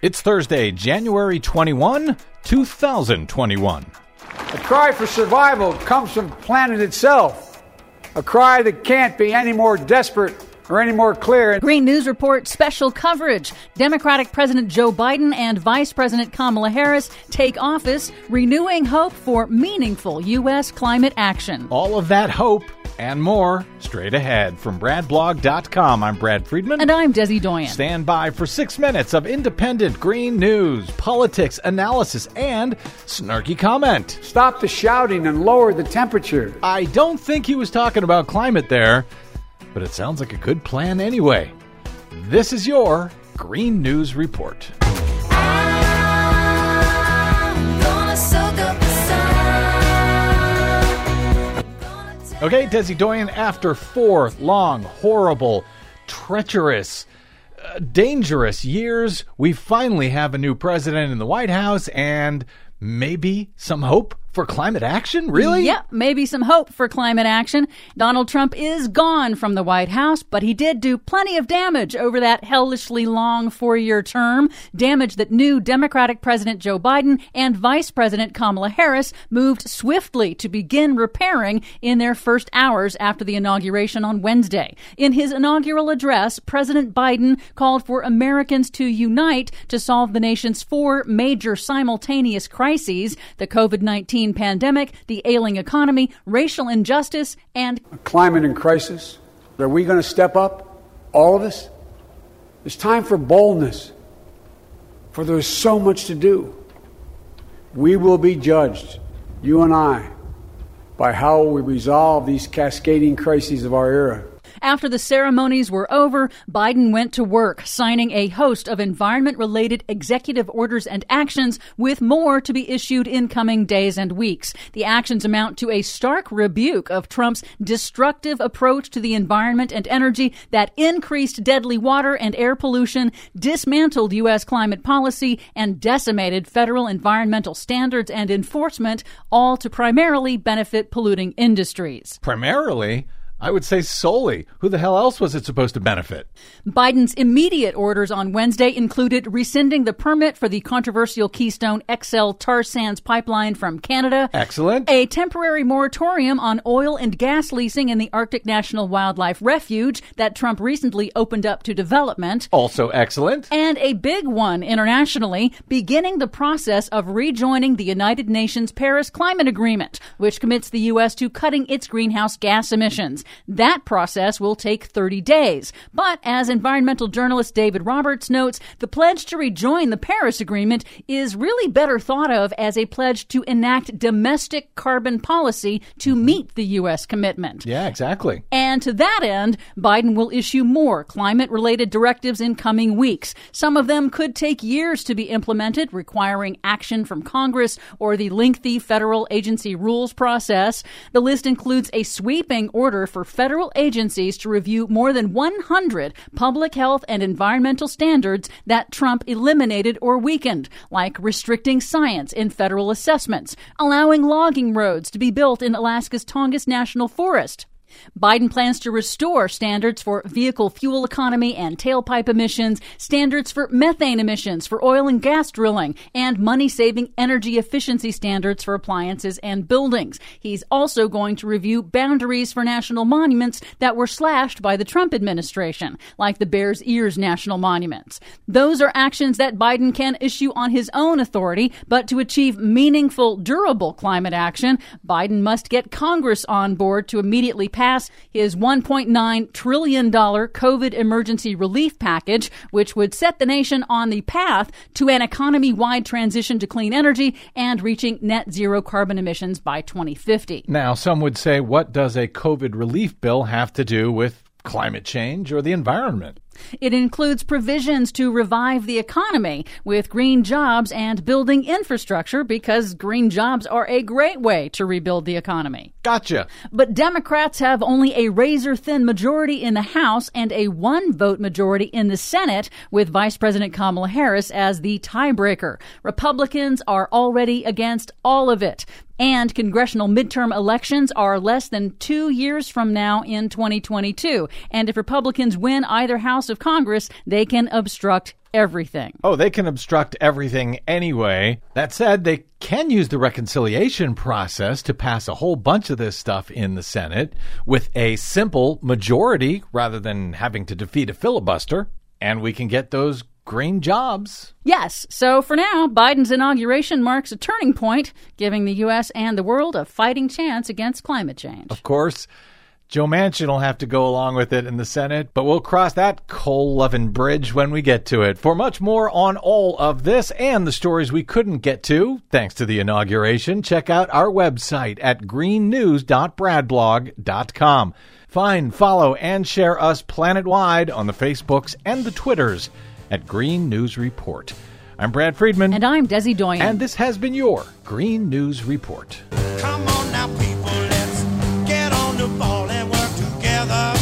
It's Thursday, January 21, 2021. A cry for survival comes from the planet itself. A cry that can't be any more desperate or any more clear. Green News Report special coverage. Democratic President Joe Biden and Vice President Kamala Harris take office, renewing hope for meaningful U.S. climate action. All of that hope and more straight ahead from BradBlog.com. I'm Brad Friedman. And I'm Desi Doyen. Stand by for six minutes of independent green news, politics, analysis, and snarky comment. Stop the shouting and lower the temperature. I don't think he was talking about climate there, but it sounds like a good plan anyway. This is your Green News Report. Okay, Desi Doyen, after four long, horrible, treacherous, uh, dangerous years, we finally have a new president in the White House and maybe some hope for climate action? Really? Yep, maybe some hope for climate action. Donald Trump is gone from the White House, but he did do plenty of damage over that hellishly long four year term. Damage that new Democratic President Joe Biden and Vice President Kamala Harris moved swiftly to begin repairing in their first hours after the inauguration on Wednesday. In his inaugural address, President Biden called for Americans to unite to solve the nation's four major simultaneous crises the COVID 19 pandemic, the ailing economy, racial injustice, and a climate in crisis. Are we going to step up? All of us? It's time for boldness, for there is so much to do. We will be judged, you and I, by how we resolve these cascading crises of our era. After the ceremonies were over, Biden went to work, signing a host of environment related executive orders and actions, with more to be issued in coming days and weeks. The actions amount to a stark rebuke of Trump's destructive approach to the environment and energy that increased deadly water and air pollution, dismantled U.S. climate policy, and decimated federal environmental standards and enforcement, all to primarily benefit polluting industries. Primarily? I would say solely. Who the hell else was it supposed to benefit? Biden's immediate orders on Wednesday included rescinding the permit for the controversial Keystone XL tar sands pipeline from Canada. Excellent. A temporary moratorium on oil and gas leasing in the Arctic National Wildlife Refuge that Trump recently opened up to development. Also excellent. And a big one internationally, beginning the process of rejoining the United Nations Paris Climate Agreement, which commits the U.S. to cutting its greenhouse gas emissions. That process will take 30 days. But as environmental journalist David Roberts notes, the pledge to rejoin the Paris Agreement is really better thought of as a pledge to enact domestic carbon policy to mm-hmm. meet the U.S. commitment. Yeah, exactly. And to that end, Biden will issue more climate related directives in coming weeks. Some of them could take years to be implemented, requiring action from Congress or the lengthy federal agency rules process. The list includes a sweeping order for for federal agencies to review more than 100 public health and environmental standards that Trump eliminated or weakened, like restricting science in federal assessments, allowing logging roads to be built in Alaska's Tongass National Forest, Biden plans to restore standards for vehicle fuel economy and tailpipe emissions, standards for methane emissions for oil and gas drilling, and money saving energy efficiency standards for appliances and buildings. He's also going to review boundaries for national monuments that were slashed by the Trump administration, like the Bears Ears National Monuments. Those are actions that Biden can issue on his own authority, but to achieve meaningful, durable climate action, Biden must get Congress on board to immediately pass his $1.9 trillion COVID emergency relief package, which would set the nation on the path to an economy wide transition to clean energy and reaching net zero carbon emissions by 2050. Now, some would say, what does a COVID relief bill have to do with climate change or the environment? It includes provisions to revive the economy with green jobs and building infrastructure because green jobs are a great way to rebuild the economy. Gotcha. But Democrats have only a razor thin majority in the House and a one vote majority in the Senate, with Vice President Kamala Harris as the tiebreaker. Republicans are already against all of it. And congressional midterm elections are less than two years from now in 2022. And if Republicans win either house of Congress, they can obstruct everything. Oh, they can obstruct everything anyway. That said, they can use the reconciliation process to pass a whole bunch of this stuff in the Senate with a simple majority rather than having to defeat a filibuster. And we can get those green jobs. Yes. So for now, Biden's inauguration marks a turning point, giving the U.S. and the world a fighting chance against climate change. Of course. Joe Manchin will have to go along with it in the Senate, but we'll cross that coal loving bridge when we get to it. For much more on all of this and the stories we couldn't get to, thanks to the inauguration, check out our website at greennews.bradblog.com. Find, follow, and share us planet wide on the Facebooks and the Twitters at Green News Report. I'm Brad Friedman. And I'm Desi Doyen. And this has been your Green News Report. Come on now, people, let's get on the ball and work together.